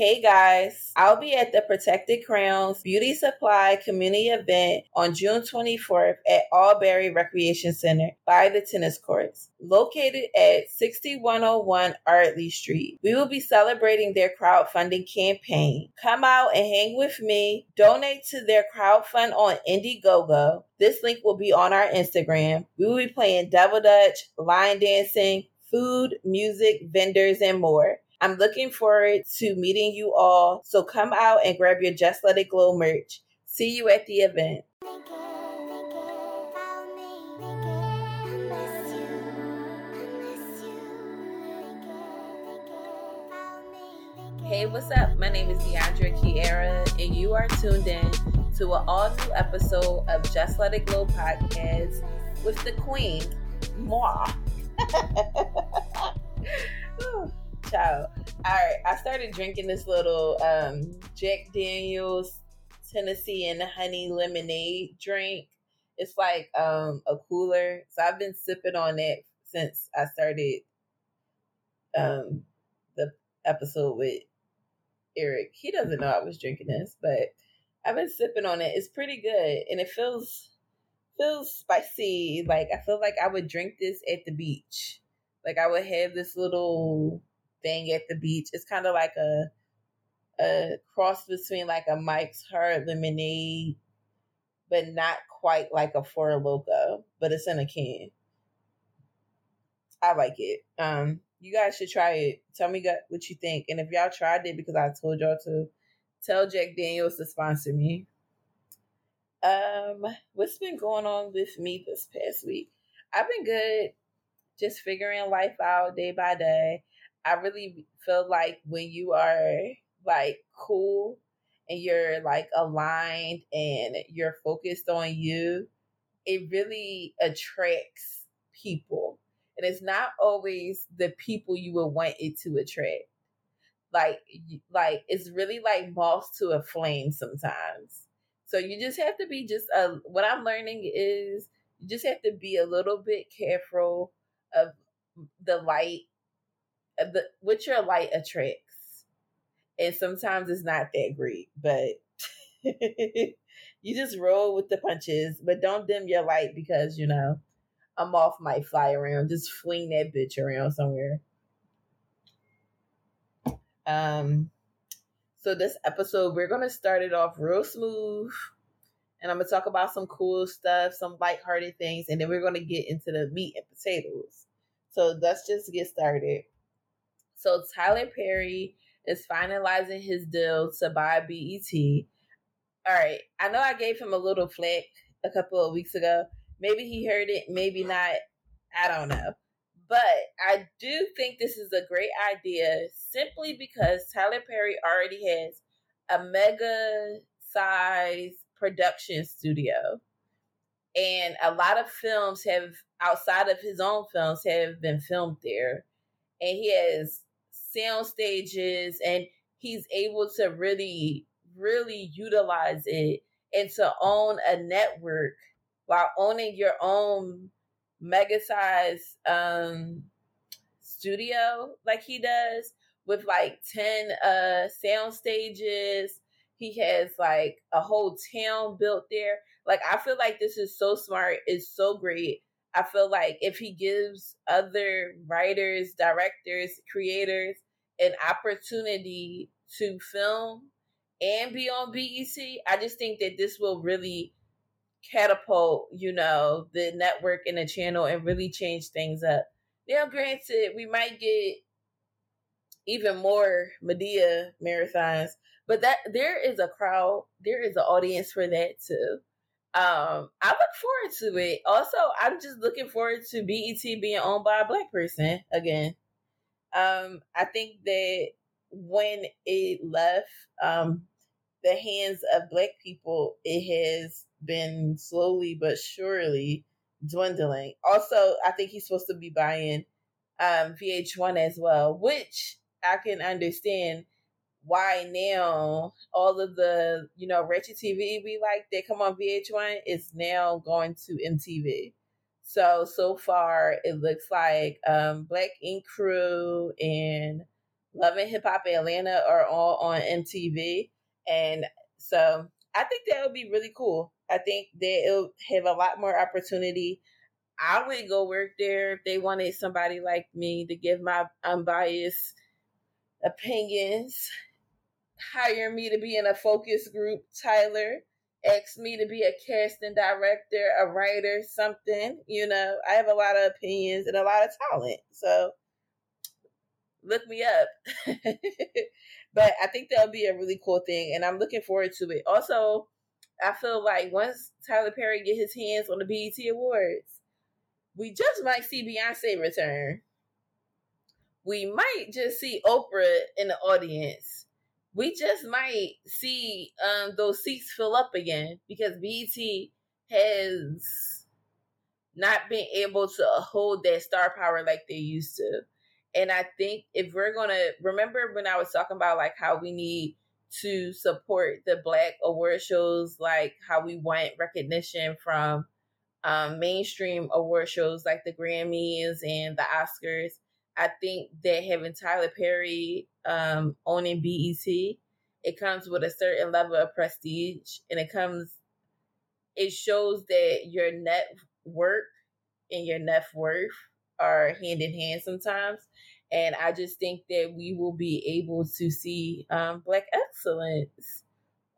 Hey guys, I'll be at the Protected Crowns Beauty Supply Community Event on June 24th at Alberry Recreation Center by the tennis courts, located at 6101 Ardley Street. We will be celebrating their crowdfunding campaign. Come out and hang with me, donate to their crowdfund on Indiegogo. This link will be on our Instagram. We will be playing Double Dutch, line dancing, food, music, vendors, and more. I'm looking forward to meeting you all. So come out and grab your Just Let It Glow merch. See you at the event. Hey, what's up? My name is Deandra Kiera, and you are tuned in to an all new episode of Just Let It Glow podcast with the Queen, Moi. Child. All right, I started drinking this little um, Jack Daniels Tennessee and honey lemonade drink. It's like um, a cooler, so I've been sipping on it since I started um, the episode with Eric. He doesn't know I was drinking this, but I've been sipping on it. It's pretty good, and it feels feels spicy. Like I feel like I would drink this at the beach. Like I would have this little thing at the beach. It's kind of like a a cross between like a Mike's Hard Lemonade, but not quite like a Four Loko, but it's in a can. I like it. Um, you guys should try it. Tell me what you think, and if y'all tried it because I told y'all to, tell Jack Daniels to sponsor me. Um, what's been going on with me this past week? I've been good, just figuring life out day by day. I really feel like when you are like cool and you're like aligned and you're focused on you, it really attracts people. And it's not always the people you would want it to attract. Like, like it's really like moths to a flame sometimes. So you just have to be just a. What I'm learning is you just have to be a little bit careful of the light the what your light attracts. And sometimes it's not that great, but you just roll with the punches, but don't dim your light because you know a moth might fly around. Just fling that bitch around somewhere. Um so this episode we're gonna start it off real smooth. And I'm gonna talk about some cool stuff, some lighthearted things, and then we're gonna get into the meat and potatoes. So let's just get started. So Tyler Perry is finalizing his deal to buy BET. All right, I know I gave him a little flick a couple of weeks ago. Maybe he heard it, maybe not. I don't know. But I do think this is a great idea simply because Tyler Perry already has a mega size production studio. And a lot of films have, outside of his own films, have been filmed there. And he has sound stages and he's able to really really utilize it and to own a network while owning your own mega size um studio like he does with like 10 uh sound stages. He has like a whole town built there. Like i feel like this is so smart. It's so great I feel like if he gives other writers, directors, creators an opportunity to film and be on BET, I just think that this will really catapult, you know, the network and the channel and really change things up. Now, granted, we might get even more Madea marathons, but that there is a crowd, there is an audience for that too um i look forward to it. Also i'm just looking forward to bet being owned by a black person again. Um i think that when it left um the hands of black people it has been slowly but surely dwindling. Also i think he's supposed to be buying um vh1 as well which i can understand why now all of the you know ratchet TV we like that come on VH1 is now going to MTV. So so far it looks like um Black Ink Crew and Love and Hip Hop Atlanta are all on MTV. And so I think that would be really cool. I think that it'll have a lot more opportunity. I would go work there if they wanted somebody like me to give my unbiased opinions. Hire me to be in a focus group, Tyler. Ask me to be a casting director, a writer, something. You know, I have a lot of opinions and a lot of talent. So look me up. but I think that'll be a really cool thing, and I'm looking forward to it. Also, I feel like once Tyler Perry get his hands on the BET Awards, we just might see Beyonce return. We might just see Oprah in the audience. We just might see um, those seats fill up again because BET has not been able to hold that star power like they used to. And I think if we're gonna remember when I was talking about like how we need to support the black award shows, like how we want recognition from um, mainstream award shows like the Grammys and the Oscars. I think that having Tyler Perry um, owning BET, it comes with a certain level of prestige, and it comes, it shows that your net worth and your net worth are hand in hand sometimes. And I just think that we will be able to see um, Black excellence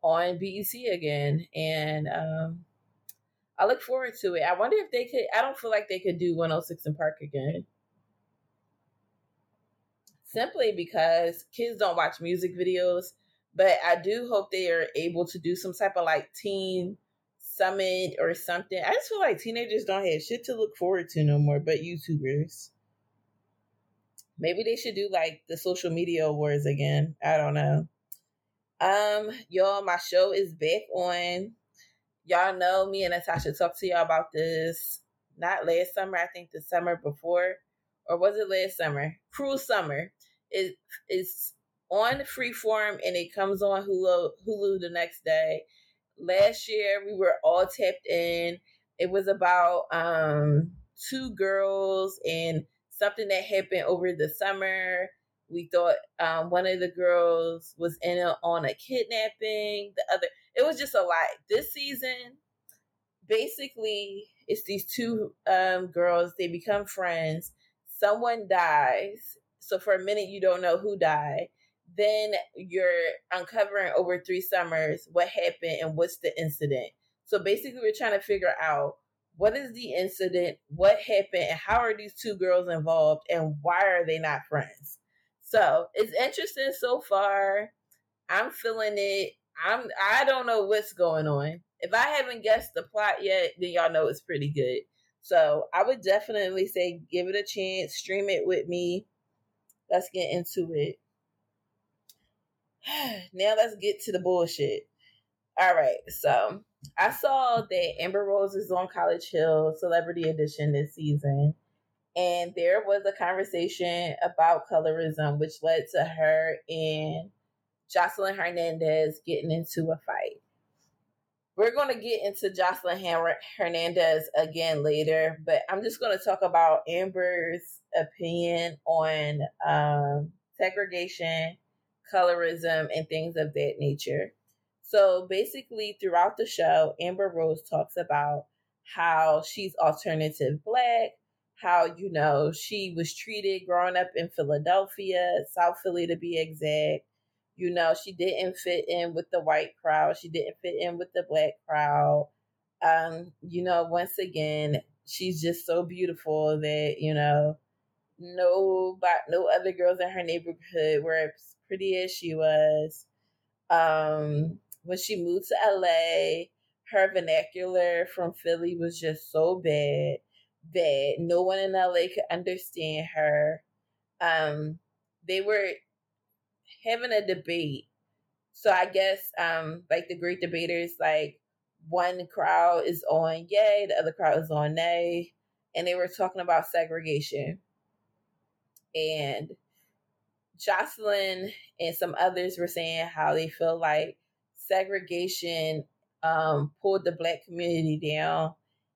on BET again. And um, I look forward to it. I wonder if they could, I don't feel like they could do 106 & Park again. Simply because kids don't watch music videos, but I do hope they are able to do some type of like teen summit or something. I just feel like teenagers don't have shit to look forward to no more but YouTubers. Maybe they should do like the social media awards again. I don't know. Um, y'all, my show is back on. Y'all know me and Natasha talked to y'all about this not last summer, I think the summer before. Or was it last summer? Cruel Summer. It is on Freeform and it comes on Hulu Hulu the next day. Last year we were all tapped in. It was about um two girls and something that happened over the summer. We thought um, one of the girls was in a, on a kidnapping. The other, it was just a lot. This season, basically, it's these two um, girls. They become friends. Someone dies. So for a minute, you don't know who died. Then you're uncovering over three summers what happened and what's the incident. So basically, we're trying to figure out what is the incident, what happened, and how are these two girls involved, and why are they not friends? So it's interesting so far. I'm feeling it. I'm I don't know what's going on. If I haven't guessed the plot yet, then y'all know it's pretty good. So I would definitely say give it a chance, stream it with me. Let's get into it. now let's get to the bullshit. All right, so I saw that Amber Rose is on College Hill Celebrity Edition this season, and there was a conversation about colorism, which led to her and Joseline Hernandez getting into a fight. We're going to get into Joseline Hernandez again later, but I'm just going to talk about Amber's opinion on um, segregation, colorism, and things of that nature. So basically, throughout the show, Amber Rose talks about how she's alternative black, how, you know, she was treated growing up in Philadelphia, South Philly to be exact. You know, she didn't fit in with the white crowd, she didn't fit in with the black crowd. Um, you know, once again, she's just so beautiful that, you know, no no other girls in her neighborhood were as pretty as she was. Um, when she moved to LA, her vernacular from Philly was just so bad that no one in LA could understand her. Um, they were having a debate. So I guess um like the great debaters, like one crowd is on yay, the other crowd is on nay, and they were talking about segregation. And Joseline and some others were saying how they feel like segregation um, pulled the black community down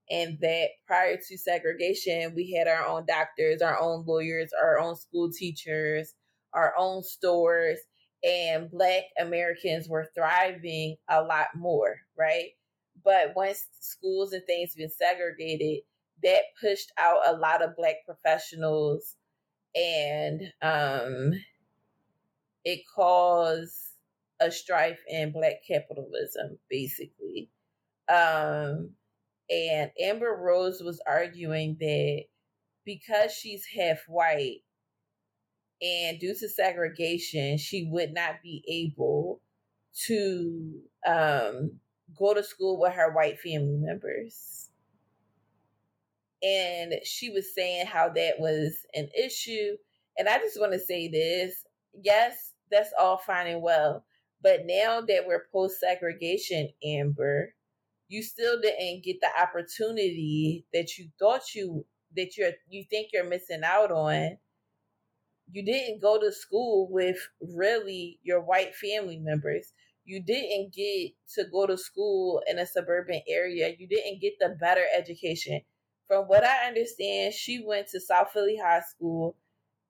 and that prior to segregation we had our own doctors our own lawyers our own school teachers our own stores, and Black Americans were thriving a lot more, right? But once schools and things been segregated, that pushed out a lot of Black professionals, and um, it caused a strife in Black capitalism, basically. Um, and Amber Rose was arguing that because she's half white and due to segregation, she would not be able to um, go to school with her white family members. And she was saying how that was an issue. And I just want to say this yes, that's all fine and well. But now that we're post segregation, Amber, you still didn't get the opportunity that you thought you that you're you think you're missing out on you didn't go to school with really your white family members you didn't get to go to school in a suburban area you didn't get the better education from what i understand she went to south philly high school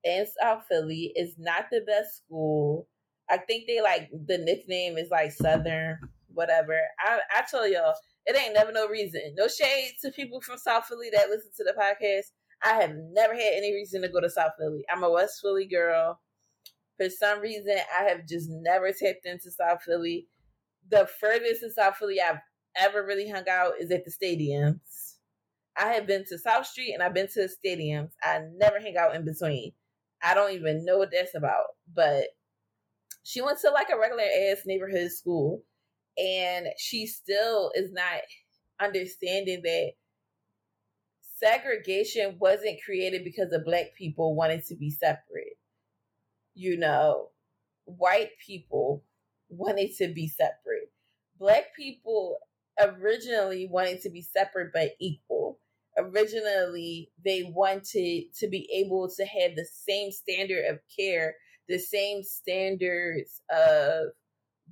in south philly is not the best school i think they like the nickname is like southern whatever i i tell y'all it ain't never no reason. No shade to people from South Philly that listen to the podcast. I have never had any reason to go to South Philly. I'm a West Philly girl. For some reason, I have just never tapped into South Philly. The furthest in South Philly I've ever really hung out is at the stadiums. I have been to South Street and I've been to the stadiums. I never hang out in between. I don't even know what that's about. But she went to like a regular ass neighborhood school and she still is not understanding that segregation wasn't created because of black people wanting to be separate. You know, white people wanted to be separate. Black people originally wanted to be separate but equal. Originally, they wanted to be able to have the same standard of care, the same standards of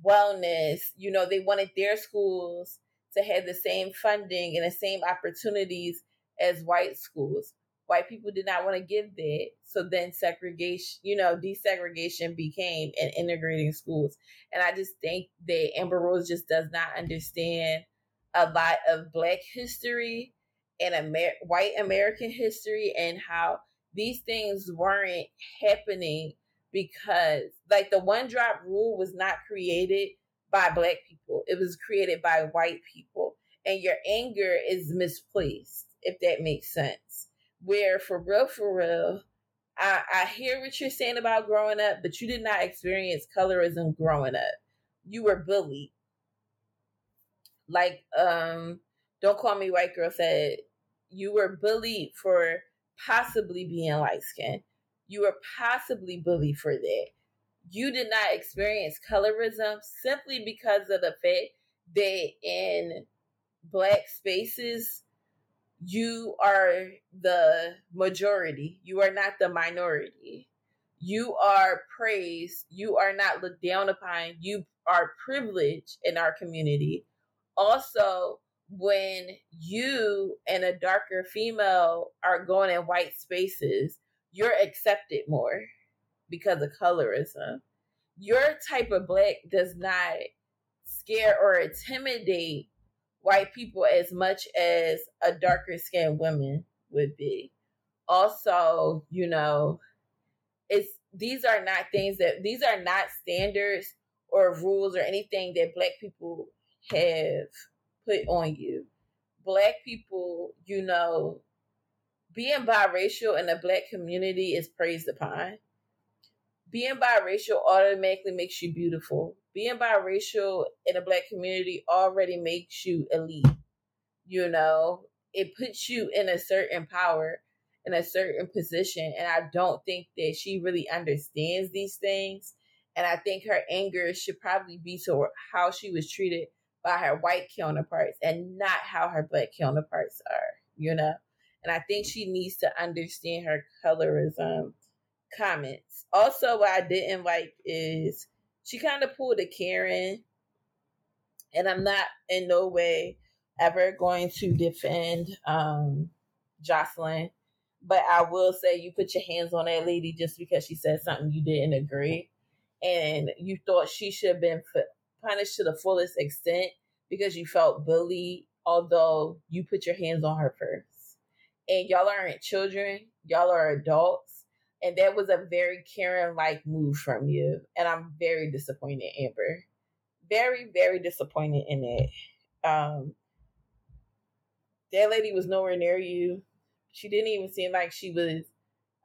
wellness. You know, they wanted their schools to have the same funding and the same opportunities as white schools. White people did not want to give that. So then segregation, you know, desegregation became in integrating schools. And I just think that Amber Rose just does not understand a lot of Black history and Amer- white American history and how these things weren't happening because like the one drop rule was not created by black people. It was created by white people. And your anger is misplaced, if that makes sense. Where for real, for real, I, I hear what you're saying about growing up, but you did not experience colorism growing up. You were bullied. Like, um, don't call me white girl said, you were bullied for possibly being light skinned you were possibly bullied for that. You did not experience colorism simply because of the fact that in black spaces, you are the majority. You are not the minority. You are praised. You are not looked down upon. You are privileged in our community. Also, when you and a darker female are going in white spaces, you're accepted more because of colorism. Your type of black does not scare or intimidate white people as much as a darker skinned woman would be. Also, you know, it's these are not things that these are not standards or rules or anything that black people have put on you. Black people, you know, being biracial in the black community is praised upon. Being biracial automatically makes you beautiful. Being biracial in a black community already makes you elite. You know, it puts you in a certain power, in a certain position. And I don't think that she really understands these things. And I think her anger should probably be to how she was treated by her white counterparts and not how her black counterparts are, you know? And I think she needs to understand her colorism comments. Also, what I didn't like is she kind of pulled a Karen, and I'm not in no way ever going to defend um, Joseline. But I will say you put your hands on that lady just because she said something you didn't agree, and you thought she should have been punished to the fullest extent because you felt bullied, although you put your hands on her first. And y'all aren't children, y'all are adults. And that was a very Karen like move from you. And I'm very disappointed, Amber. Very, very disappointed in it. Um, that lady was nowhere near you. She didn't even seem like she was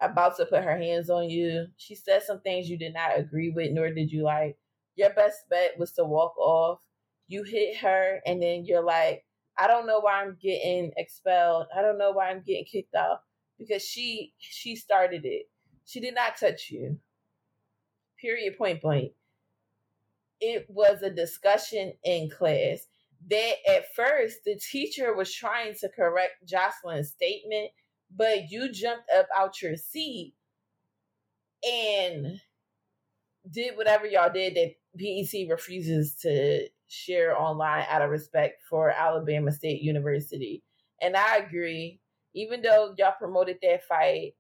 about to put her hands on you. She said some things you did not agree with, nor did you like. Your best bet was to walk off. You hit her, and then you're like, I don't know why I'm getting expelled. I don't know why I'm getting kicked out because she she started it. She did not touch you. Period. Point blank. It was a discussion in class that at first the teacher was trying to correct Joseline's statement, but you jumped up out your seat and did whatever y'all did that BET refuses to share online out of respect for Alabama State University. And I agree, even though y'all promoted that fight,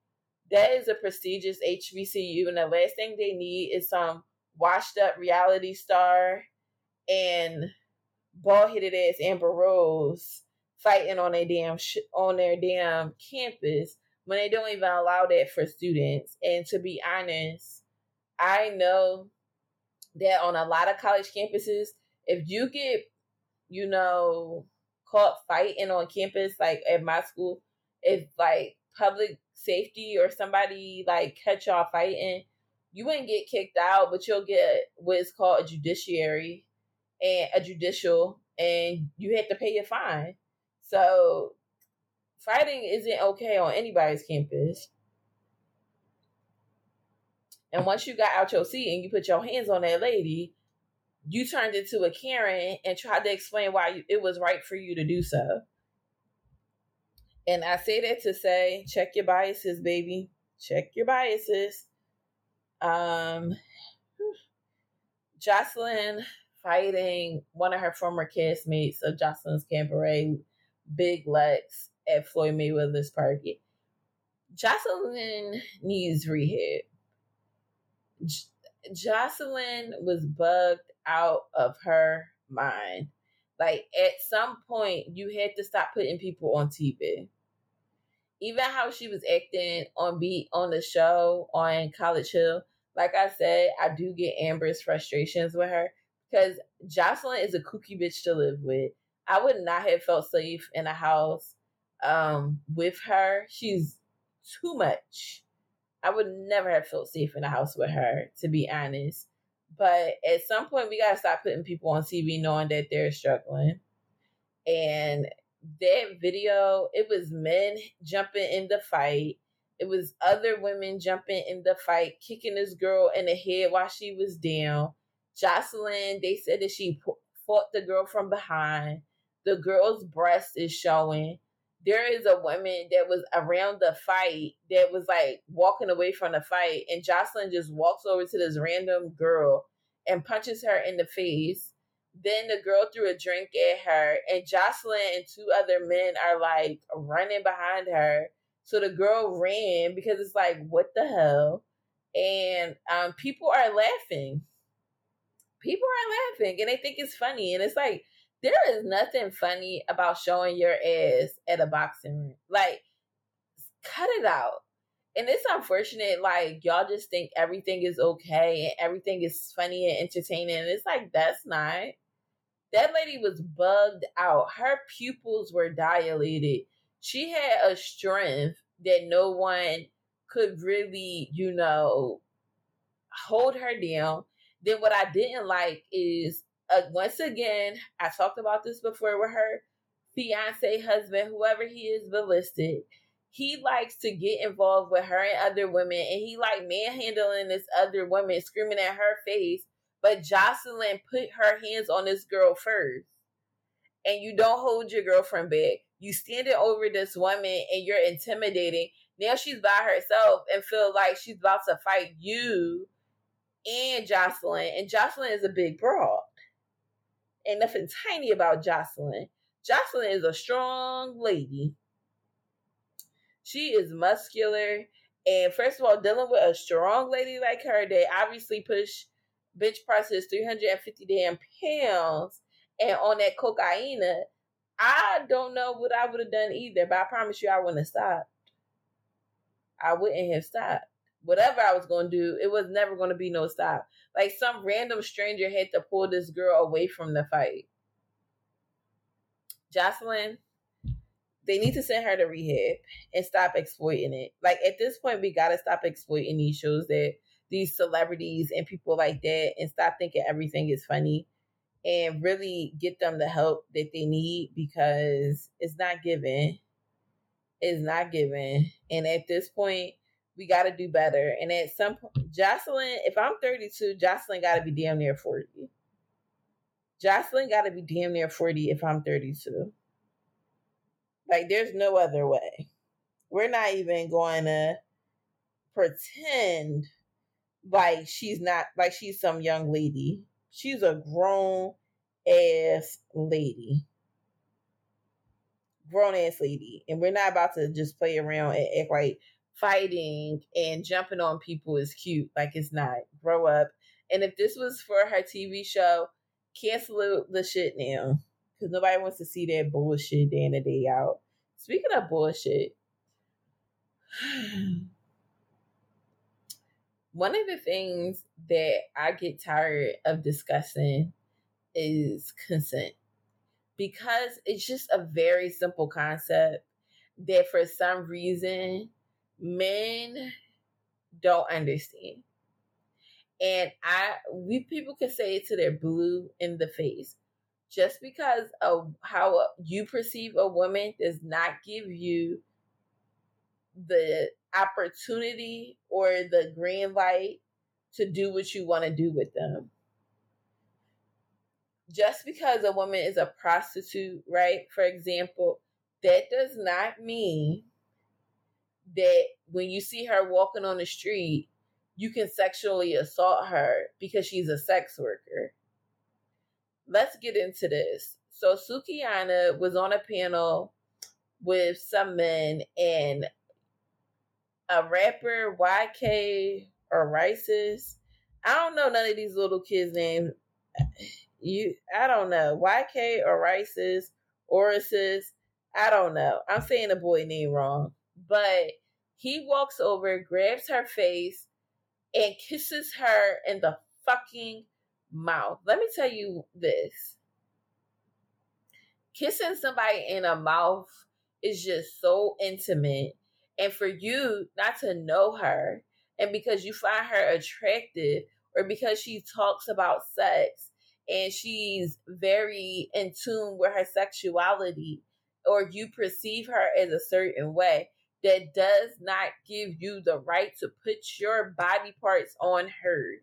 that is a prestigious HBCU, and the last thing they need is some washed up reality star and bald headed ass Amber Rose fighting on their damn sh- on their damn campus when they don't even allow that for students. And to be honest, I know that on a lot of college campuses, if you get, you know, caught fighting on campus, like at my school, if like public safety or somebody like catch y'all fighting, you wouldn't get kicked out, but you'll get what is called a judiciary and a judicial, and you have to pay a fine. So fighting isn't okay on anybody's campus. And once you got out your seat and you put your hands on that lady, you turned into a Karen and tried to explain why it was right for you to do so. And I say that to say, check your biases, baby. Check your biases. Um, Joseline fighting one of her former castmates of Joseline's cabaret, Big Lex, at Floyd Mayweather's party. Joseline needs rehab. J- Joseline was bugged out of her mind. Like at some point, you had to stop putting people on TV. Even how she was acting on beat on the show on College Hill. Like I said, I do get Amber's frustrations with her because Joseline is a kooky bitch to live with. I would not have felt safe in a house um, with her. She's too much. I would never have felt safe in a house with her, to be honest. But at some point, we gotta stop putting people on TV knowing that they're struggling. And that video, it was men jumping in the fight. It was other women jumping in the fight, kicking this girl in the head while she was down. Joseline, they said that she fought the girl from behind. The girl's breast is showing. There is a woman that was around the fight that was like walking away from the fight, and Joseline just walks over to this random girl and punches her in the face. Then the girl threw a drink at her, and Joseline and two other men are like running behind her. So the girl ran because it's like, what the hell? And um, people are laughing people are laughing and they think it's funny. And it's like, there is nothing funny about showing your ass at a boxing ring. Like, cut it out. And it's unfortunate, like, y'all just think everything is okay and everything is funny and entertaining. And it's like, that's not. That lady was bugged out. Her pupils were dilated. She had a strength that no one could really, you know, hold her down. Then what I didn't like is uh, once again, I talked about this before with her fiance, husband, whoever he is, Balistic. He likes to get involved with her and other women, and he like manhandling this other woman, screaming at her face. But Joseline put her hands on this girl first, and you don't hold your girlfriend back. You standing over this woman, and you're intimidating. Now she's by herself and feel like she's about to fight you and Joseline. And Joseline is a big broad. Ain't nothing tiny about Joseline. Joseline is a strong lady. She is muscular. And first of all, dealing with a strong lady like her, they obviously push bench presses 350 damn pounds and on that cocaine. I don't know what I would have done either, but I promise you I wouldn't have stopped. I wouldn't have stopped. Whatever I was going to do, it was never going to be no stop. Like some random stranger had to pull this girl away from the fight. Joseline, they need to send her to rehab and stop exploiting it. Like at this point, we gotta stop exploiting these shows that these celebrities and people like that and stop thinking everything is funny and really get them the help that they need because it's not given. It's not given. And at this point, we got to do better. And at some point, Joseline, if I'm 32, Joseline got to be damn near 40. Joseline got to be damn near 40 if I'm 32. Like, there's no other way. We're not even going to pretend like she's not, like she's some young lady. She's a grown ass lady. Grown ass lady. And we're not about to just play around and act like fighting and jumping on people is cute. Like it's not. Grow up. And if this was for her TV show, cancel the shit now. Because nobody wants to see that bullshit day in and day out. Speaking of bullshit, one of the things that I get tired of discussing is consent. Because it's just a very simple concept that for some reason men don't understand. And I we people can say it to their blue in the face. Just because of how you perceive a woman does not give you the opportunity or the green light to do what you want to do with them. Just because a woman is a prostitute, right? For example, that does not mean that when you see her walking on the street, you can sexually assault her because she's a sex worker. Let's get into this. So Sukihana was on a panel with some men and a rapper YK Orisis. I don't know none of these little kids' names. You I don't know. YK Orisis, Orisis. I don't know. I'm saying the boy name wrong. But he walks over, grabs her face, and kisses her in the fucking mouth. Let me tell you this kissing somebody in a mouth is just so intimate. And for you not to know her, and because you find her attractive, or because she talks about sex and she's very in tune with her sexuality, or you perceive her as a certain way, that does not give you the right to put your body parts on her.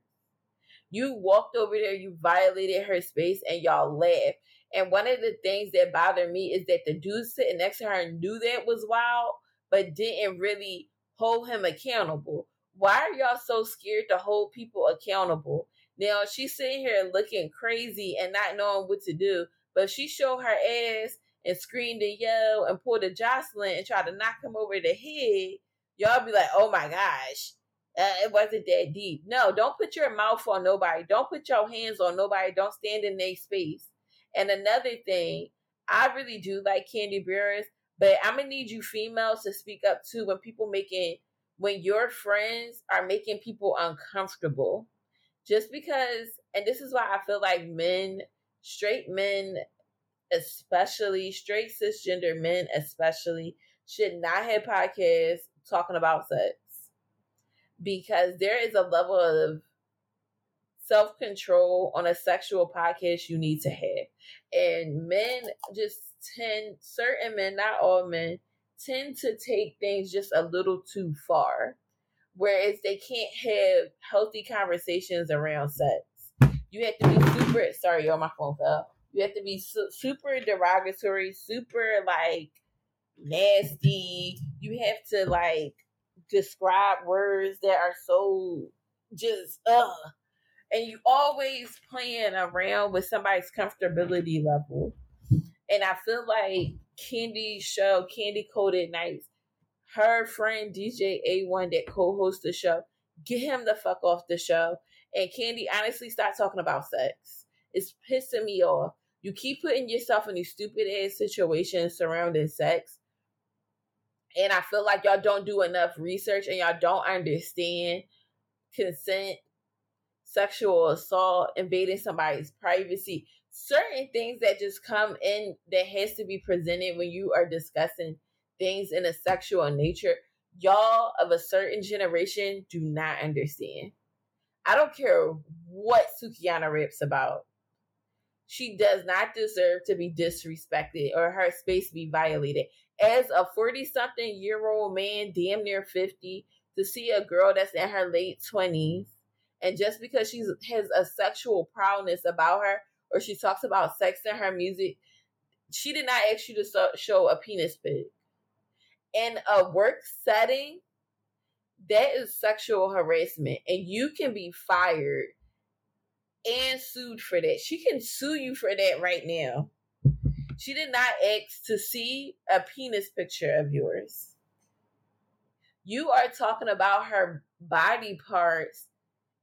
You walked over there, you violated her space, and y'all laughed. And one of the things that bothered me is that the dude sitting next to her knew that was wild, but didn't really hold him accountable. Why are y'all so scared to hold people accountable? Now she's sitting here looking crazy and not knowing what to do, but she showed her ass and screamed and yelled and pulled a Joseline and tried to knock him over the head, y'all be like, oh my gosh, uh, it wasn't that deep. No, don't put your mouth on nobody. Don't put your hands on nobody. Don't stand in their space. And another thing, I really do like Kandi Burruss, but I'm gonna need you females to speak up too when people making when your friends are making people uncomfortable. Just because, and this is why I feel like men, straight men especially straight cisgender men, especially, should not have podcasts talking about sex because there is a level of self control on a sexual podcast you need to have. And men just tend, certain men, not all men, tend to take things just a little too far. Whereas they can't have healthy conversations around sex. You have to be super, sorry, yo, my phone fell you have to be su- super derogatory, super like nasty. You have to like describe words that are so just ugh. And you always playing around with somebody's comfortability level. And I feel like Kandi show, Kandi Koated Nights, her friend DJ A1 that co-hosts the show, get him the fuck off the show. And Kandi honestly, start talking about sex. It's pissing me off. You keep putting yourself in these stupid ass situations surrounding sex. And I feel like y'all don't do enough research and y'all don't understand consent, sexual assault, invading somebody's privacy. Certain things that just come in that has to be presented when you are discussing things in a sexual nature. Y'all of a certain generation do not understand. I don't care what Sukihana rips about. She does not deserve to be disrespected or her space be violated. As a 40 something year old man, damn near 50, to see a girl that's in her late 20s, and just because she has a sexual prowess about her or she talks about sex in her music, she did not ask you to show a penis pic. In a work setting, that is sexual harassment, and you can be fired and sued for that. She can sue you for that right now. She did not ask to see a penis picture of yours. You are talking about her body parts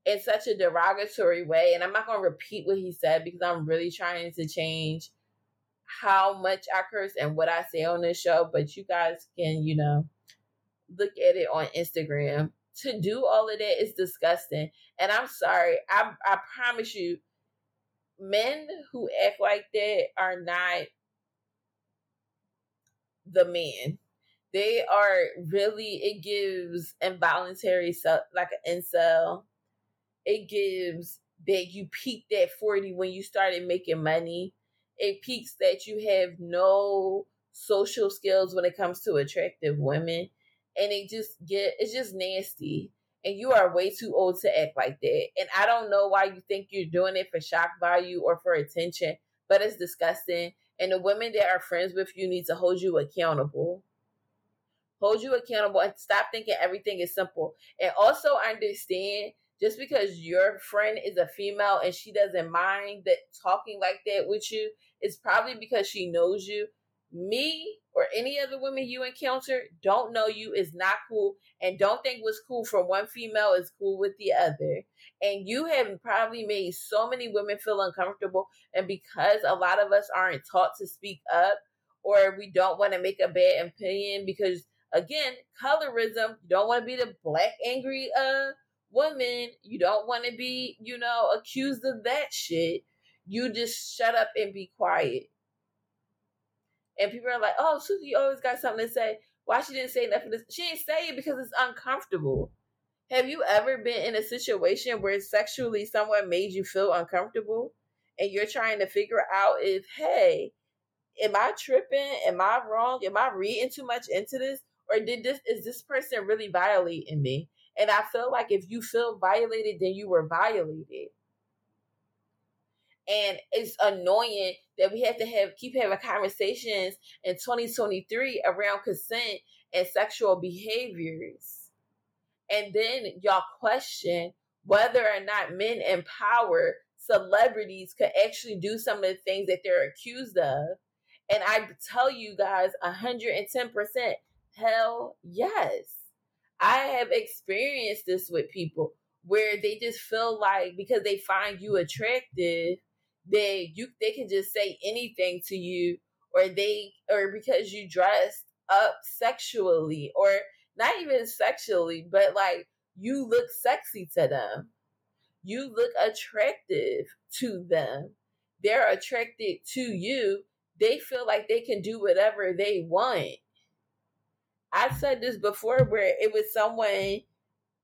in such a derogatory way. And I'm not going to repeat what he said because I'm really trying to change how much I curse and what I say on this show. But you guys can, you know, look at it on Instagram. To do all of that is disgusting. And I'm sorry. I I promise you, men who act like that are not the man. They are really it gives involuntary self like an incel. It gives that you peaked at 40 when you started making money. It peaks that you have no social skills when it comes to attractive women and it just get it's just nasty. And you are way too old to act like that. And i don't know why you think you're doing it for shock value or for attention but it's disgusting. And the women that are friends with you need to hold you accountable. Hold you accountable and stop thinking everything is simple. And also understand just because your friend is a female and she doesn't mind that talking like that with you it's probably because she knows you me or any other women you encounter don't know you is not cool and don't think what's cool from one female is cool with the other. And you have probably made so many women feel uncomfortable. And because a lot of us aren't taught to speak up or we don't want to make a bad opinion because again, colorism, you don't want to be the black angry uh woman. You don't want to be, you know, accused of that shit. You just shut up and be quiet and people are like, "Oh, Suki always got something to say. Why she didn't say nothing?" She didn't say it because it's uncomfortable. Have you ever been in a situation where sexually someone made you feel uncomfortable, and you're trying to figure out if, hey, am I tripping? Am I wrong? Am I reading too much into this, or did this is this person really violating me? And I feel like if you feel violated, then you were violated and it's annoying that we have to have keep having conversations in 2023 around consent and sexual behaviors. And then y'all question whether or not men in power celebrities could actually do some of the things that they're accused of. And i tell you guys 110% hell yes. I have experienced this with people where they just feel like because they find you attractive they you they can just say anything to you or they or because you dress up sexually or not even sexually but like you look sexy to them. You look attractive to them. They're attracted to you. They feel like they can do whatever they want. I said this before where it was someone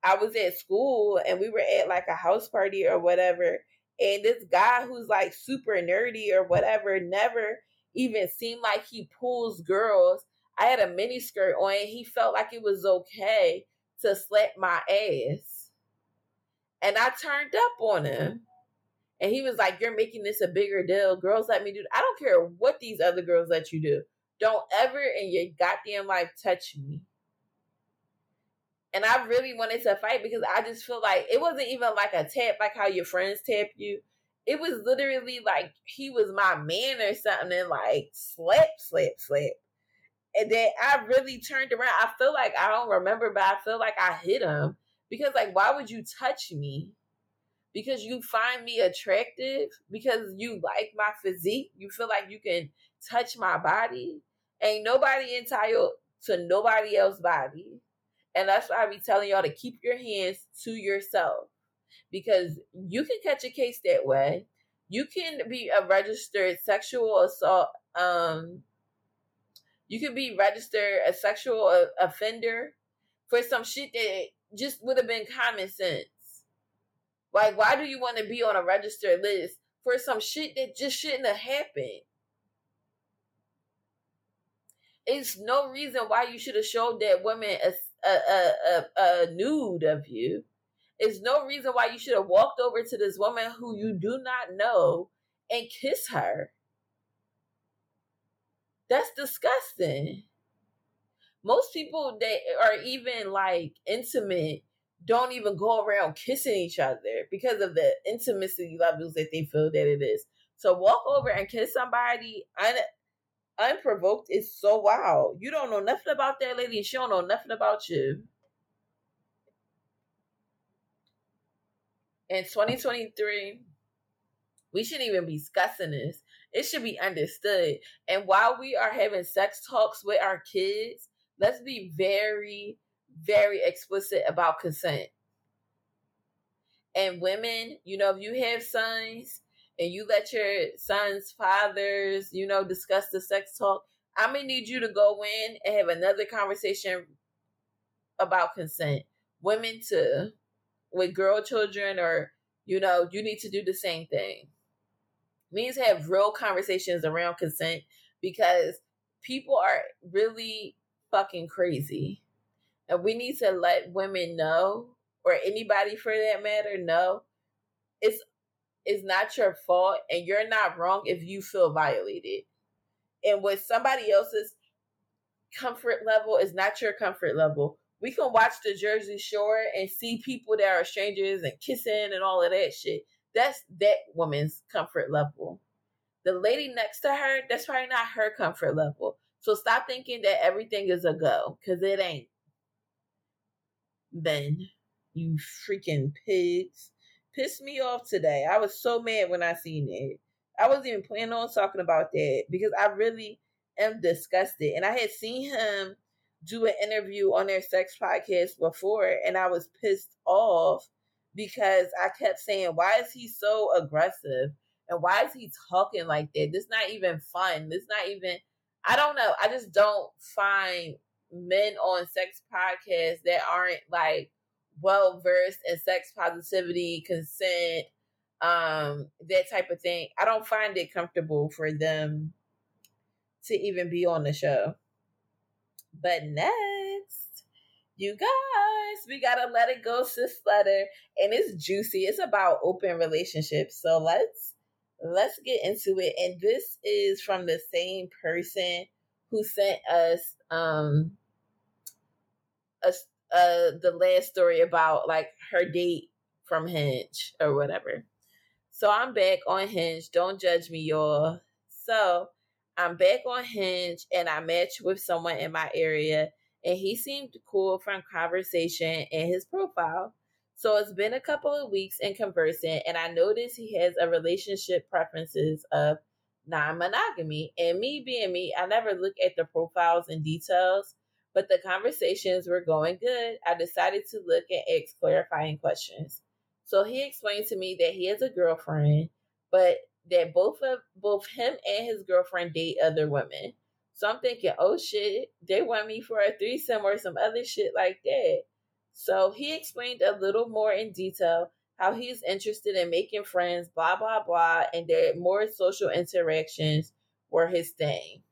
i was at school and we were at like a house party or whatever and this guy who's like super nerdy or whatever never even seemed like he pulls girls. I had a mini skirt on and he felt like it was okay to slap my ass. And I turned up on him. And he was like, You're making this a bigger deal. Girls let me do I don't care what these other girls let you do. Don't ever in your goddamn life touch me. And I really wanted to fight because I just feel like it wasn't even like a tap, like how your friends tap you. It was literally like he was my man or something, and like slap, slap, slap. and then I really turned around. I feel like I don't remember, but I feel like I hit him because, like, why would you touch me? Because you find me attractive? Because you like my physique? You feel like you can touch my body? Ain't nobody entitled to nobody else's body. And that's why I be telling y'all to keep your hands to yourself. Because you can catch a case that way. You can be a registered sexual assault um you could be registered a sexual offender for some shit that just would have been common sense. Like, why do you want to be on a registered list for some shit that just shouldn't have happened? It's no reason why you should have showed that woman a, a, a, a, nude of you. It's no reason why you should have walked over to this woman who you do not know and kiss her. That's disgusting. Most people that are even like intimate don't even go around kissing each other because of the intimacy levels that they feel that it is. So walk over and kiss somebody unprovoked is so wild. You don't know nothing about that lady. and She don't know nothing about you. In 2023, we shouldn't even be discussing this it should be understood. And while we are having sex talks with our kids, let's be very, very explicit about consent. And women, you know, if you have sons and you let your sons' fathers, you know, discuss the sex talk, I'm gonna need you to go in and have another conversation about consent. Women to with girl children or you know, you need to do the same thing. To have real conversations around consent because people are really fucking crazy. And we need to let women know, or anybody for that matter, know it's it's not your fault and you're not wrong if you feel violated. And with somebody else's comfort level is not your comfort level. We can watch the Jersey Shore and see people that are strangers and kissing and all of that shit. That's that woman's comfort level. The lady next to her, that's probably not her comfort level. So stop thinking that everything is a go, because it ain't. Then, you freaking pigs. Pissed me off today. I was so mad when I seen it. I wasn't even planning on talking about that because I really am disgusted. And I had seen him do an interview on their sex podcast before, and I was pissed off because I kept saying, why is he so aggressive? And why is he talking like that? This not even fun. This not even I don't know. I just don't find men on sex podcasts that aren't like well versed in sex positivity, consent, um, that type of thing. I don't find it comfortable for them to even be on the show. But next you guys, we gotta let it go, sis letter. And it's juicy. It's about open relationships. So let's let's get into it. And this is from the same person who sent us um a, uh the last story about like her date from Hinge or whatever. So I'm back on Hinge. Don't judge me, y'all. So I'm back on Hinge and I matched with someone in my area and he seemed cool from conversation and his profile. So it's been a couple of weeks in conversing, and I noticed he has a relationship preferences of non monogamy. And me being me, I never look at the profiles and details, but the conversations were going good. I decided to look and ask clarifying questions. So he explained to me that he has a girlfriend, but that both of both him and his girlfriend date other women. So I'm thinking, oh shit, they want me for a threesome or some other shit like that. So he explained a little more in detail how he's interested in making friends, blah, blah, blah, and that more social interactions were his thing.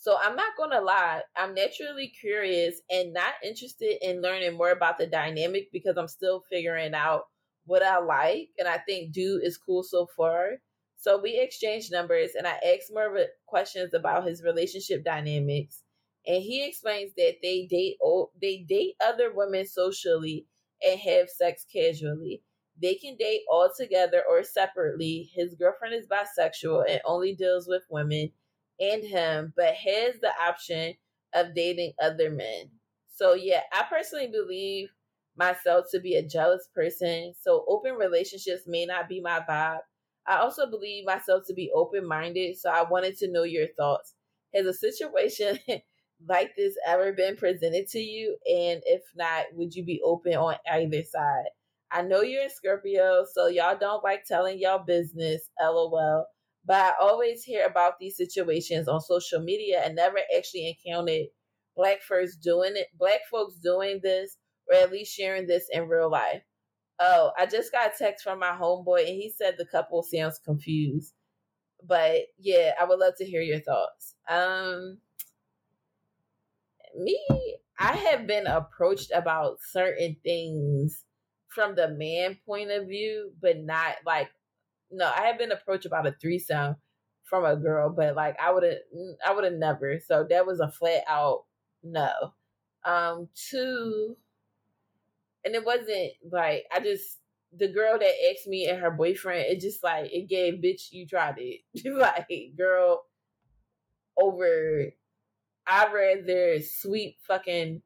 So I'm not going to lie, I'm naturally curious and not interested in learning more about the dynamic because I'm still figuring out what I like. And I think dude is cool so far. So we exchanged numbers and I asked more questions about his relationship dynamics. And he explains that they date they date other women socially and have sex casually. They can date all together or separately. His girlfriend is bisexual and only deals with women. And him, but has the option of dating other men. So, yeah, I personally believe myself to be a jealous person. So, open relationships may not be my vibe. I also believe myself to be open minded. So, I wanted to know your thoughts. Has a situation like this ever been presented to you? And if not, would you be open on either side? I know you're a Scorpio, so y'all don't like telling y'all business, lol. But I always hear about these situations on social media and never actually encountered black folks doing it, black folks doing this, or at least sharing this in real life. Oh, I just got a text from my homeboy and he said the couple sounds confused. But yeah, I would love to hear your thoughts. Um me, I have been approached about certain things from the man point of view, but not like no, I have been approached about a threesome from a girl, but like I would have I would have never. So that was a flat out no. Um two and it wasn't like I just the girl that asked me and her boyfriend, it just like it gave bitch you tried it. like girl over I'd rather sweep fucking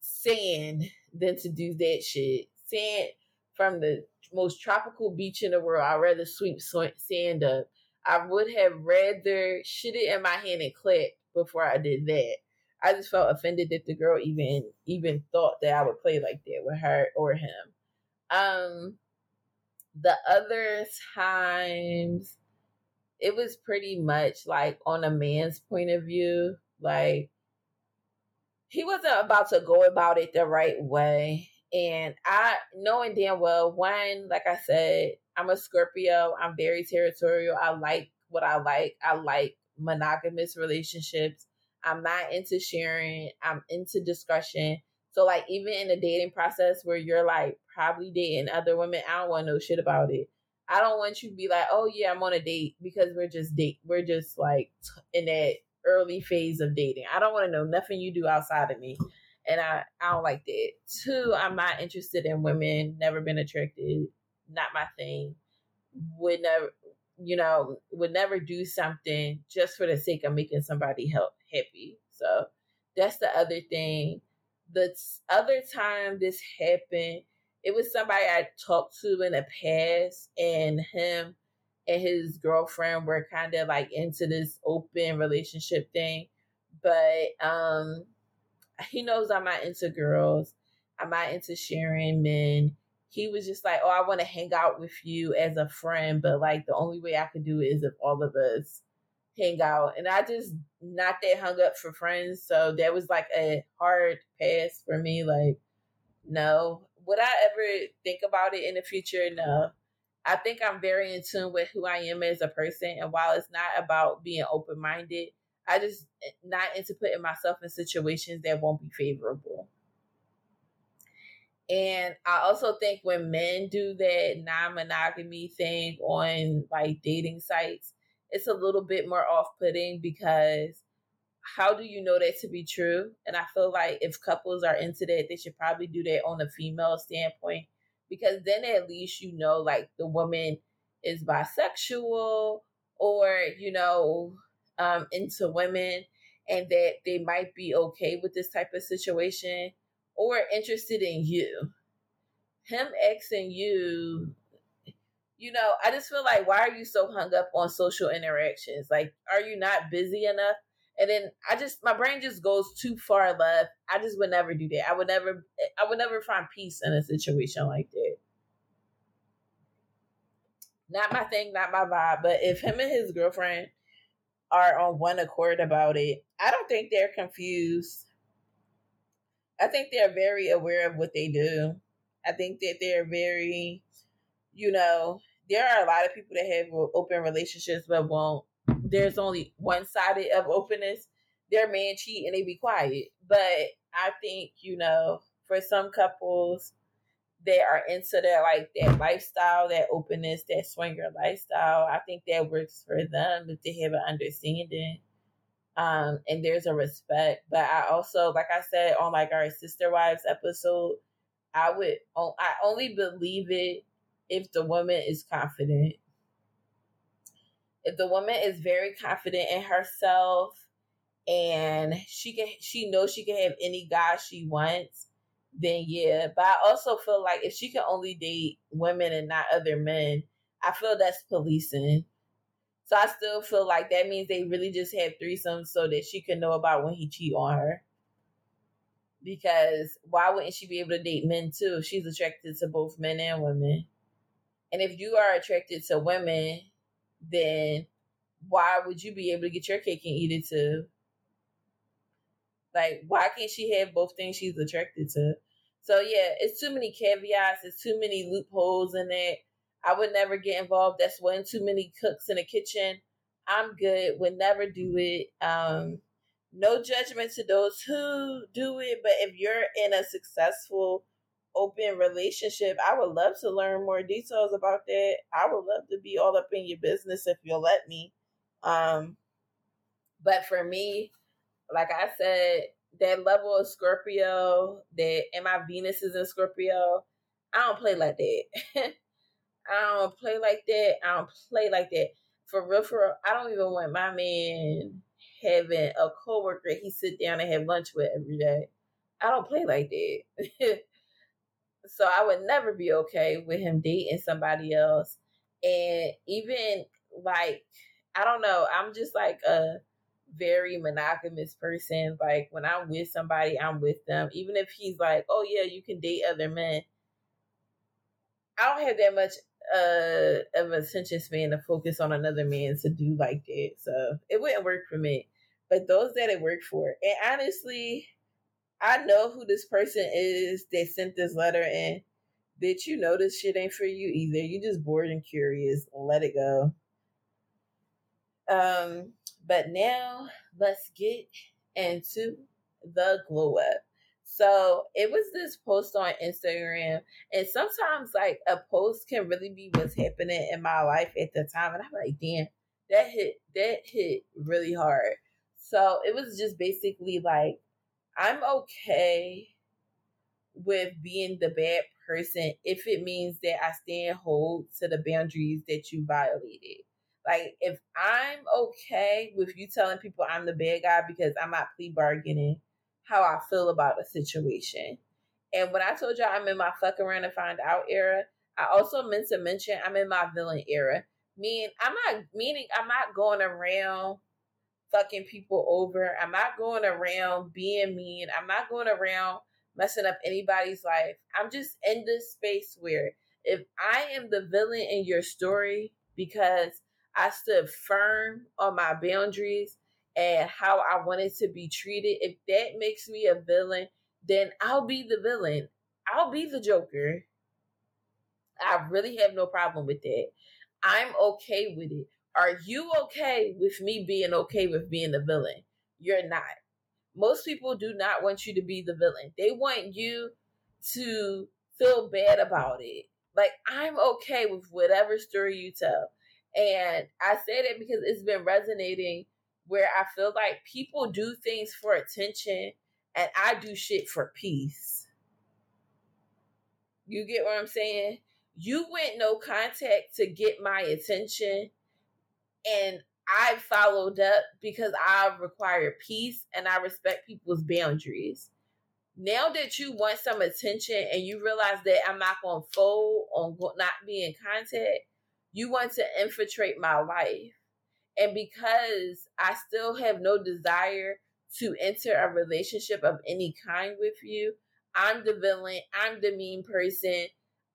sand than to do that shit. Sand from the most tropical beach in the world. I'd rather sweep sand up. I would have rather shit it in my hand and clap before I did that. I just felt offended that the girl even even thought that I would play like that with her or him. Um the other times it was pretty much like on a man's point of view, like he wasn't about to go about it the right way. And I, knowing damn well, one, like I said, I'm a Scorpio. I'm very territorial. I like what I like. I like monogamous relationships. I'm not into sharing. I'm into discussion. So, like, even in the dating process where you're like probably dating other women, I don't want no shit about it. I don't want you to be like, oh yeah, I'm on a date because we're just date. We're just like in that early phase of dating. I don't want to know nothing you do outside of me. And I, I don't like that. Two, I'm not interested in women, never been attracted, not my thing. Would never you know, would never do something just for the sake of making somebody help happy. So that's the other thing. The other time this happened, it was somebody I talked to in the past, and him and his girlfriend were kind of like into this open relationship thing. But um he knows I'm not into girls. I'm not into sharing men. He was just like, Oh, I want to hang out with you as a friend, but like the only way I could do it is if all of us hang out. And I just not that hung up for friends. So that was like a hard pass for me. Like, no. Would I ever think about it in the future? No. I think I'm very in tune with who I am as a person. And while it's not about being open minded, I just eh, not into putting myself in situations that won't be favorable. And I also think when men do that non monogamy thing on like dating sites, it's a little bit more off putting because how do you know that to be true? And I feel like if couples are into that, they should probably do that on a female standpoint because then at least you know like the woman is bisexual or you know um into women and that they might be okay with this type of situation or interested in you him asking you you know i just feel like why are you so hung up on social interactions like are you not busy enough and then I just my brain just goes too far left. I just would never do that. I would never I would never find peace in a situation like that. Not my thing, not my vibe. But if him and his girlfriend are on one accord about it, I don't think they're confused. I think they're very aware of what they do. I think that they're very, you know, there are a lot of people that have open relationships but won't there's only one sided of openness, their man cheat and they be quiet. But I think, you know, for some couples that are into that like that lifestyle, that openness, that swinger lifestyle, I think that works for them if they have an understanding. Um, and there's a respect. But I also, like I said on like our sister wives episode, I would I only believe it if the woman is confident if the woman is very confident in herself and she can she knows she can have any guy she wants, then yeah. But I also feel like if she can only date women and not other men, I feel that's policing. So I still feel like that means they really just have threesomes so that she can know about when he cheat on her. Because why wouldn't she be able to date men too if she's attracted to both men and women? And if you are attracted to women, then why would you be able to get your cake and eat it too? Like, why can't she have both things she's attracted to? So yeah, it's too many caveats. It's too many loopholes in it. I would never get involved. That's one too many cooks in the kitchen. I'm good. Would never do it. Um, no judgment to those who do it, but if you're in a successful open relationship, I would love to learn more details about that. I would love to be all up in your business if you'll let me. Um, but for me, like I said, that level of Scorpio that and my Venus is in Scorpio, I don't play like that. I don't play like that. I don't play like that. For real, for real, I don't even want my man having a coworker he sit down and have lunch with every day. I don't play like that. so I would never be okay with him dating somebody else. And even like I don't know, I'm just like a very monogamous person. Like when I'm with somebody, I'm with them. Even if he's like, "Oh yeah, you can date other men." I don't have that much uh of attention span to focus on another man to do like that. So it wouldn't work for me. But those that it worked for. And honestly, I know who this person is that sent this letter and bitch, you know this shit ain't for you either. You just bored and curious. Let it go. Um, but now let's get into the glow up. So it was this post on Instagram, and sometimes like a post can really be what's happening in my life at the time, and I'm like, damn, that hit that hit really hard. So it was just basically like, I'm okay with being the bad person if it means that I stand hold to the boundaries that you violated. Like if I'm okay with you telling people I'm the bad guy because I'm not plea bargaining how I feel about a situation. And when I told y'all I'm in my fuck around and find out era, I also meant to mention I'm in my villain era. Meaning I'm not meaning I'm not going around fucking people over. I'm not going around being mean. I'm not going around messing up anybody's life. I'm just in this space where if I am the villain in your story because I stood firm on my boundaries and how I wanted to be treated. If that makes me a villain, then I'll be the villain. I'll be the Joker. I really have no problem with that. I'm okay with it. Are you okay with me being okay with being the villain? You're not. Most people do not want you to be the villain. They want you to feel bad about it. Like, I'm okay with whatever story you tell. And I say that because it's been resonating where I feel like people do things for attention and I do shit for peace. You get what I'm saying? You went no contact to get my attention and I followed up because I require peace and I respect people's boundaries. Now that you want some attention and you realize that I'm not going to fold on not being in contact, you want to infiltrate my life. And because I still have no desire to enter a relationship of any kind with you, I'm the villain. I'm the mean person.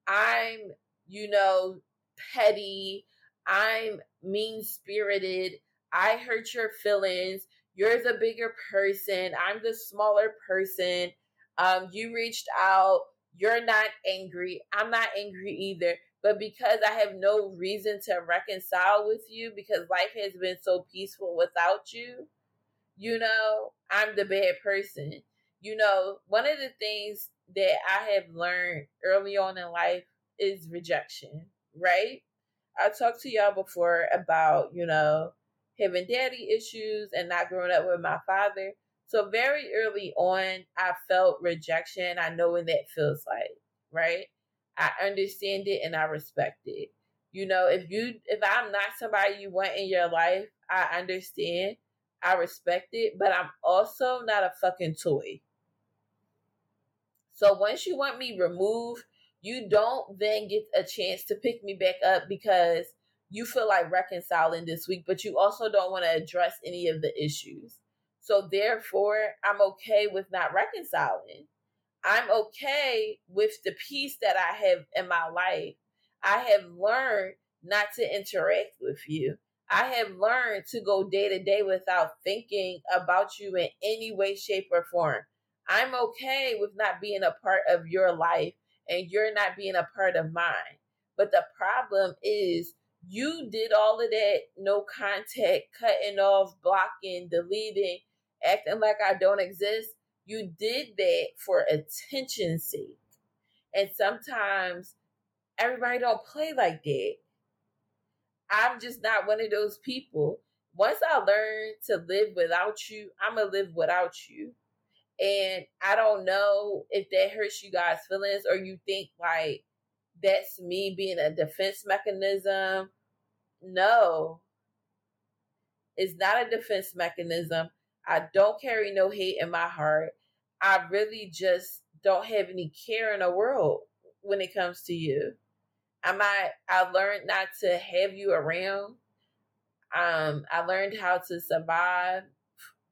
I'm, you know, petty. I'm mean spirited. I hurt your feelings. You're the bigger person. I'm the smaller person. Um, you reached out. You're not angry. I'm not angry either. But because I have no reason to reconcile with you because life has been so peaceful without you, you know, I'm the bad person. You know, one of the things that I have learned early on in life is rejection, right? I talked to y'all before about, you know, having daddy issues and not growing up with my father. So very early on, I felt rejection. I know what that feels like, right? I understand it and I respect it. You know, if you if I'm not somebody you want in your life, I understand. I respect it, but I'm also not a fucking toy. So once you want me removed, you don't then get a chance to pick me back up because you feel like reconciling this week, but you also don't want to address any of the issues. So therefore, I'm okay with not reconciling. I'm okay with the peace that I have in my life. I have learned not to interact with you. I have learned to go day to day without thinking about you in any way, shape, or form. I'm okay with not being a part of your life and you're not being a part of mine. But the problem is you did all of that no contact, cutting off, blocking, deleting, acting like I don't exist. You did that for attention sake. And sometimes everybody don't play like that. I'm just not one of those people. Once I learn to live without you, I'm gonna live without you. And I don't know if that hurts you guys' feelings or you think like that's me being a defense mechanism. No, it's not a defense mechanism. I don't carry no hate in my heart. I really just don't have any care in the world when it comes to you. I might I learned not to have you around. Um, I learned how to survive.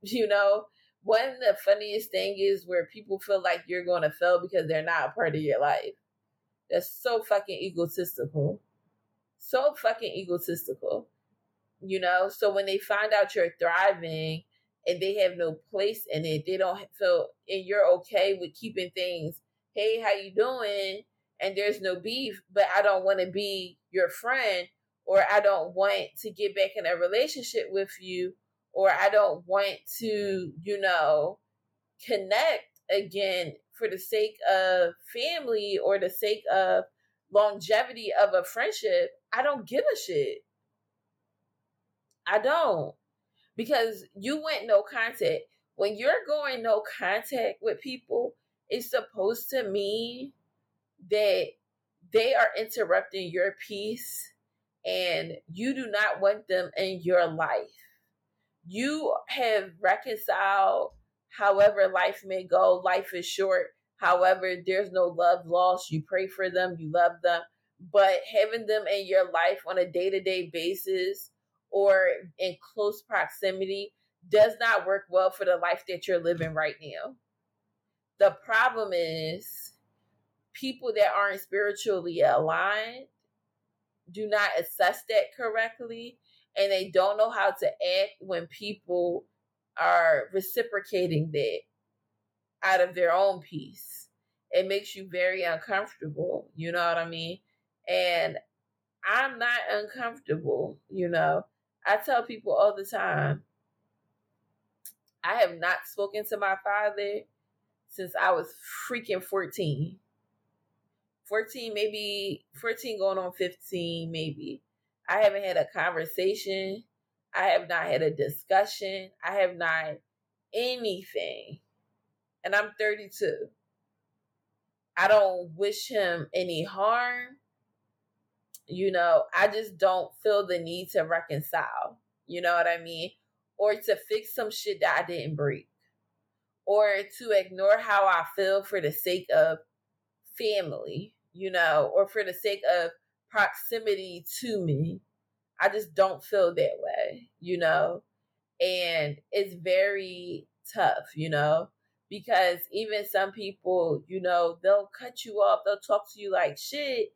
You know, one of the funniest thing is where people feel like you're going to fail because they're not a part of your life. That's so fucking egotistical. So fucking egotistical. You know, so when they find out you're thriving and they have no place in it, they don't feel and you're okay with keeping things, hey, how you doing? and there's no beef, but I don't want to be your friend or I don't want to get back in a relationship with you or I don't want to, you know, connect again for the sake of family or the sake of longevity of a friendship, I don't give a shit. I don't. Because you went no contact. When you're going no contact with people, it's supposed to mean that they are interrupting your peace and you do not want them in your life. You have reconciled however life may go. Life is short. However, there's no love lost. You pray for them, you love them. But having them in your life on a day to day basis or in close proximity does not work well for the life that you're living right now. The problem is people that aren't spiritually aligned do not assess that correctly and they don't know how to act when people are reciprocating that out of their own peace. It makes you very uncomfortable, you know what I mean? And I'm not uncomfortable, you know. I tell people all the time, I have not spoken to my father since I was freaking 14. 14, maybe 14 going on 15, maybe. I haven't had a conversation. I have not had a discussion. I have not anything. And I'm 32. I don't wish him any harm. You know, I just don't feel the need to reconcile. You know what I mean? Or to fix some shit that I didn't break. Or to ignore how I feel for the sake of family you know, or for the sake of proximity to me. I just don't feel that way, you know? And it's very tough, you know, because even some people, you know, they'll cut you off, they'll talk to you like shit,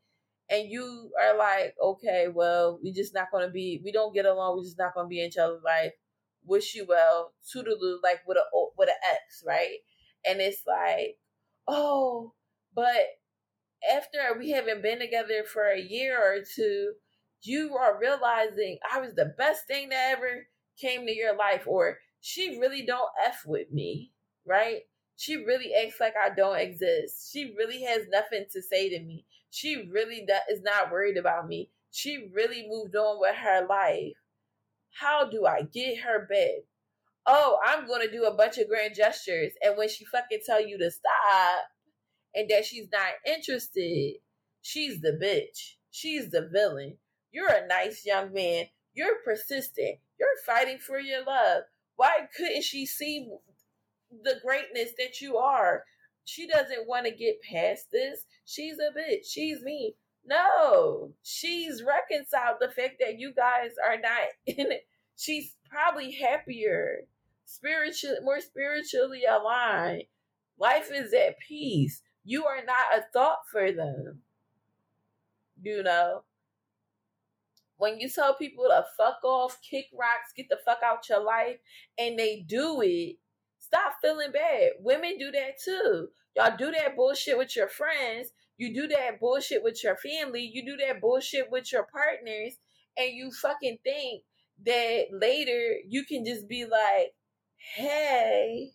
and you are like, okay, well, we just not gonna be, we don't get along, we just not gonna be in each other's life. Wish you well, toodaloo, like with a with an X, right? And it's like, oh, but after we haven't been together for a year or two, you are realizing I was the best thing that ever came to your life, or she really don't F with me, right? She really acts like I don't exist. She really has nothing to say to me. She really is not worried about me. She really moved on with her life. How do I get her back? Oh, I'm to do a bunch of grand gestures. And when she fucking tell you to stop, and that she's not interested, she's the bitch. She's the villain. You're a nice young man. You're persistent. You're fighting for your love. Why couldn't she see the greatness that you are? She doesn't want to get past this. She's a bitch. She's me. No, she's reconciled the fact that you guys are not in it. She's probably happier, spiritual, more spiritually aligned. Life is at peace. You are not a thought for them. You know, when you tell people to fuck off, kick rocks, get the fuck out your life, and they do it, stop feeling bad. Women do that too. Y'all do that bullshit with your friends. You do that bullshit with your family. You do that bullshit with your partners. And you fucking think that later you can just be like, hey,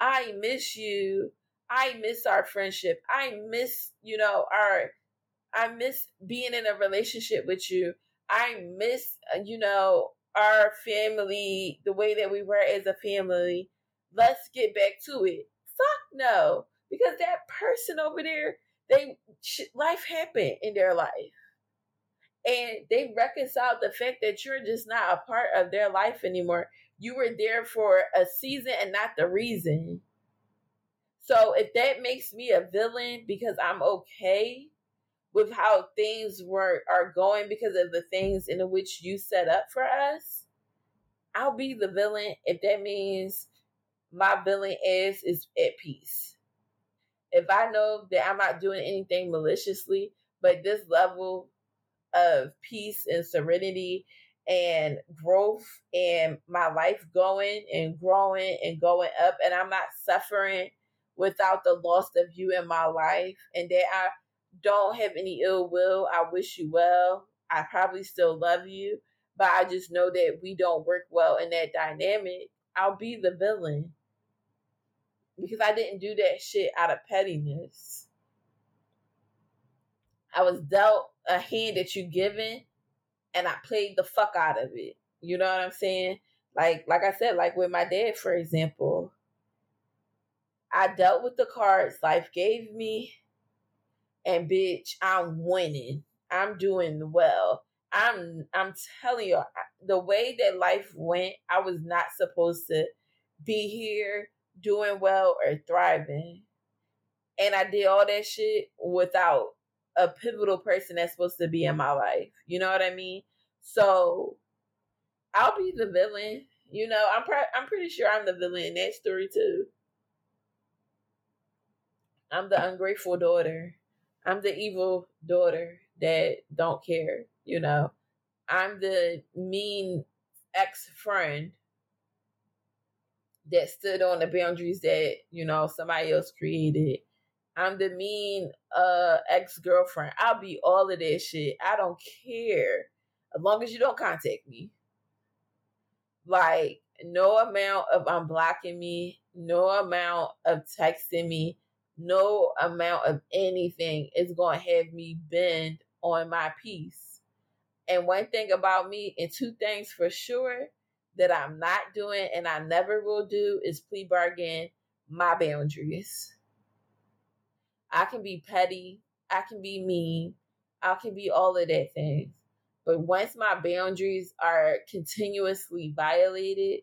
I miss you. I miss our friendship. I miss, you know, our, I miss being in a relationship with you. I miss, uh, you know, our family, the way that we were as a family. Let's get back to it. Fuck no. Because that person over there, they, life happened in their life. And they reconciled the fact that you're just not a part of their life anymore. You were there for a season and not the reason. So if that makes me a villain because I'm okay with how things were are going because of the things in which you set up for us, I'll be the villain if that means my villain is is at peace. If I know that I'm not doing anything maliciously, but this level of peace and serenity and growth and my life going and growing and going up and I'm not suffering without the loss of you in my life and that I don't have any ill will. I wish you well. I probably still love you, but I just know that we don't work well in that dynamic. I'll be the villain because I didn't do that shit out of pettiness. I was dealt a hand that you given and I played the fuck out of it. You know what I'm saying? Like like I said, like with my dad, for example. I dealt with the cards life gave me, and bitch, I'm winning. I'm doing well. I'm I'm telling you, the way that life went, I was not supposed to be here doing well or thriving. And I did all that shit without a pivotal person that's supposed to be in my life. You know what I mean? So I'll be the villain. You know, I'm I'm pretty sure I'm the villain in that story too. I'm the ungrateful daughter. I'm the evil daughter that don't care, you know. I'm the mean ex friend that stood on the boundaries that, you know, somebody else created. I'm the mean uh ex girlfriend. I'll be all of that shit. I don't care. As long as you don't contact me. Like no amount of unblocking me, no amount of texting me, no amount of anything is going to have me bend on my peace. And one thing about me, and two things for sure that I'm not doing and I never will do is plea bargain my boundaries. I can be petty, I can be mean, I can be all of that things. But once my boundaries are continuously violated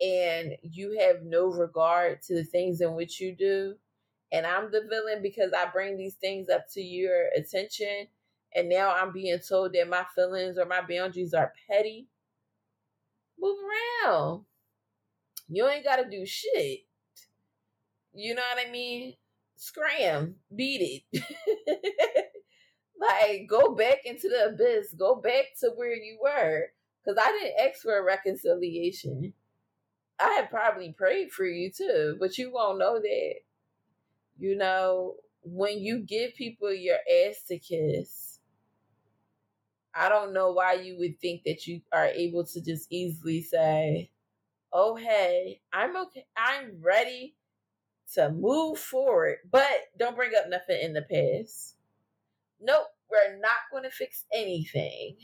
and you have no regard to the things in which you do, and I'm the villain because I bring these things up to your attention, and now I'm being told that my feelings or my boundaries are petty. Move around. You ain't got to do shit. You know what I mean? Scram, beat it. like, go back into the abyss. Go back to where you were. Because I didn't ask for a reconciliation. I had probably prayed for you too, but you won't know that. You know, when you give people your ass to kiss, I don't know why you would think that you are able to just easily say, "Oh, hey, I'm okay. I'm ready to move forward, but don't bring up nothing in the past." Nope, we're not going to fix anything.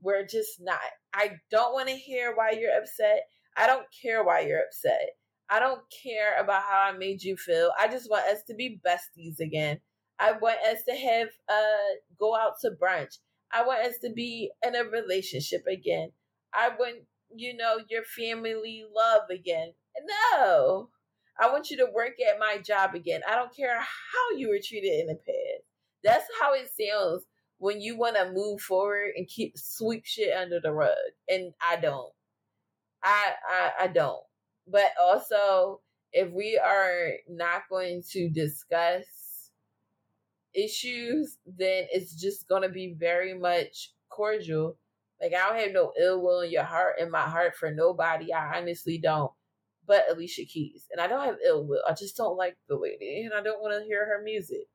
We're just not. I don't want to hear why you're upset. I don't care why you're upset. I don't care about how I made you feel. I just want us to be besties again. I want us to have uh go out to brunch. I want us to be in a relationship again. I want, you know, your family love again. No. I want you to work at my job again. I don't care how you were treated in the past. That's how it sounds when you want to move forward and keep sweep shit under the rug. And I don't. I, I I don't. But also, if we are not going to discuss issues, then it's just gonna be very much cordial. Like I don't have no ill will in your heart in my heart for nobody. I honestly don't. But Alicia Keys. And I don't have ill will. I just don't like the lady and I don't want to hear her music.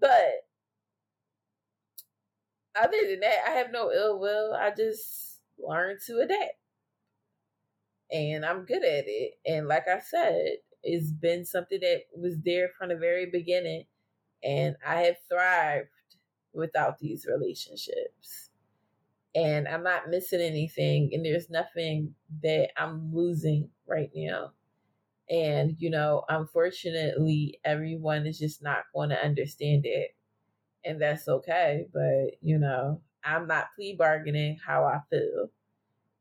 But other than that, I have no ill will. I just learn to adapt. And I'm good at it. And like I said, it's been something that was there from the very beginning. And I have thrived without these relationships. And I'm not missing anything. And there's nothing that I'm losing right now. And, you know, unfortunately, everyone is just not going to understand it and that's okay. But you know, I'm not plea bargaining how I feel.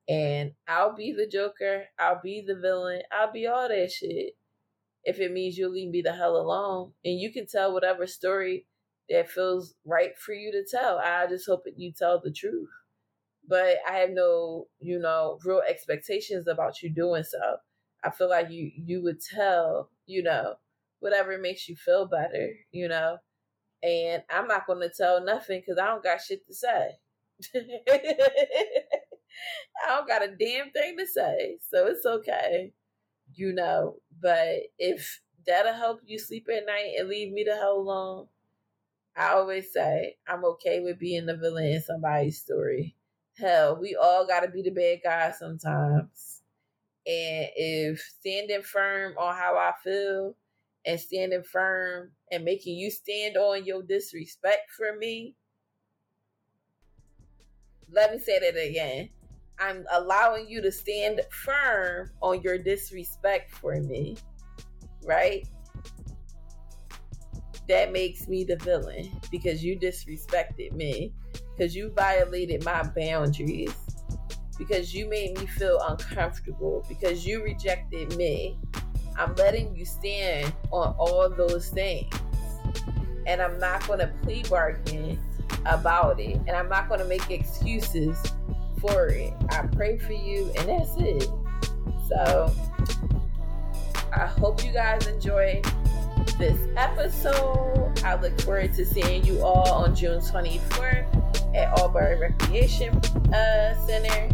And I'll be the Joker, I'll be the villain, I'll be all that shit. If it means you'll leave me the hell alone. And you can tell whatever story that feels right for you to tell. I just hope that you tell the truth. But I have no, you know, real expectations about you doing so. I feel like you you would tell, you know, whatever makes you feel better, you know and I'm not to tell nothing because I don't got shit to say. I don't got a damn thing to say, so it's okay, you know. But if that'll help you sleep at night and leave me the hell alone, I always say I'm okay with being the villain in somebody's story. Hell, we all got to be the bad guy sometimes. And if standing firm on how I feel and standing firm and making you stand on your disrespect for me. Let me say that again. I'm allowing you to stand firm on your disrespect for me, right? That makes me the villain because you disrespected me, because you violated my boundaries, because you made me feel uncomfortable, because you rejected me I'm letting you stand on all those things. And I'm not going to plea bargain about it. And I'm not going to make excuses for it. I pray for you, and that's it. So I hope you guys enjoy this episode. I look forward to seeing you all on June 24th at Awbury Recreation uh, Center.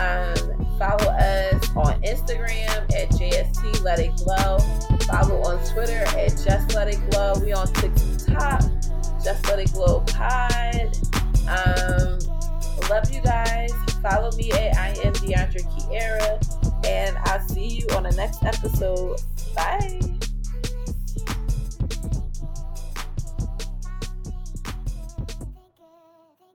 Um, Follow us on Instagram at JST Let It Glow. Follow on Twitter at Just Let It Glow. We on TikTok, Just Let It Glow Pod. Um, love you guys. Follow me at I am Deandra Kiera. And I'll see you on the next episode. Bye.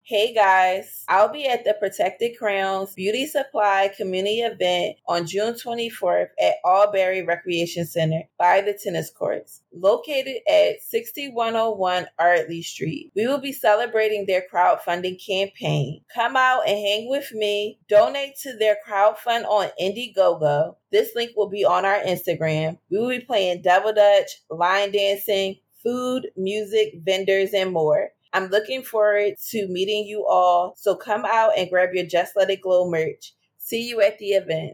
Hey guys, I'll be at the Protected Crowns Beauty Supply Community event on June 24th at Awbury Recreation Center by the tennis courts, located at 6101 Ardleigh Street. We will be celebrating their crowdfunding campaign. Come out and hang with me, donate to their crowdfund on Indiegogo. This link will be on our Instagram. We will be playing Double Dutch, line dancing, food, music, vendors, and more. I'm looking forward to meeting you all. So come out and grab your Just Let It Glow merch. See you at the event.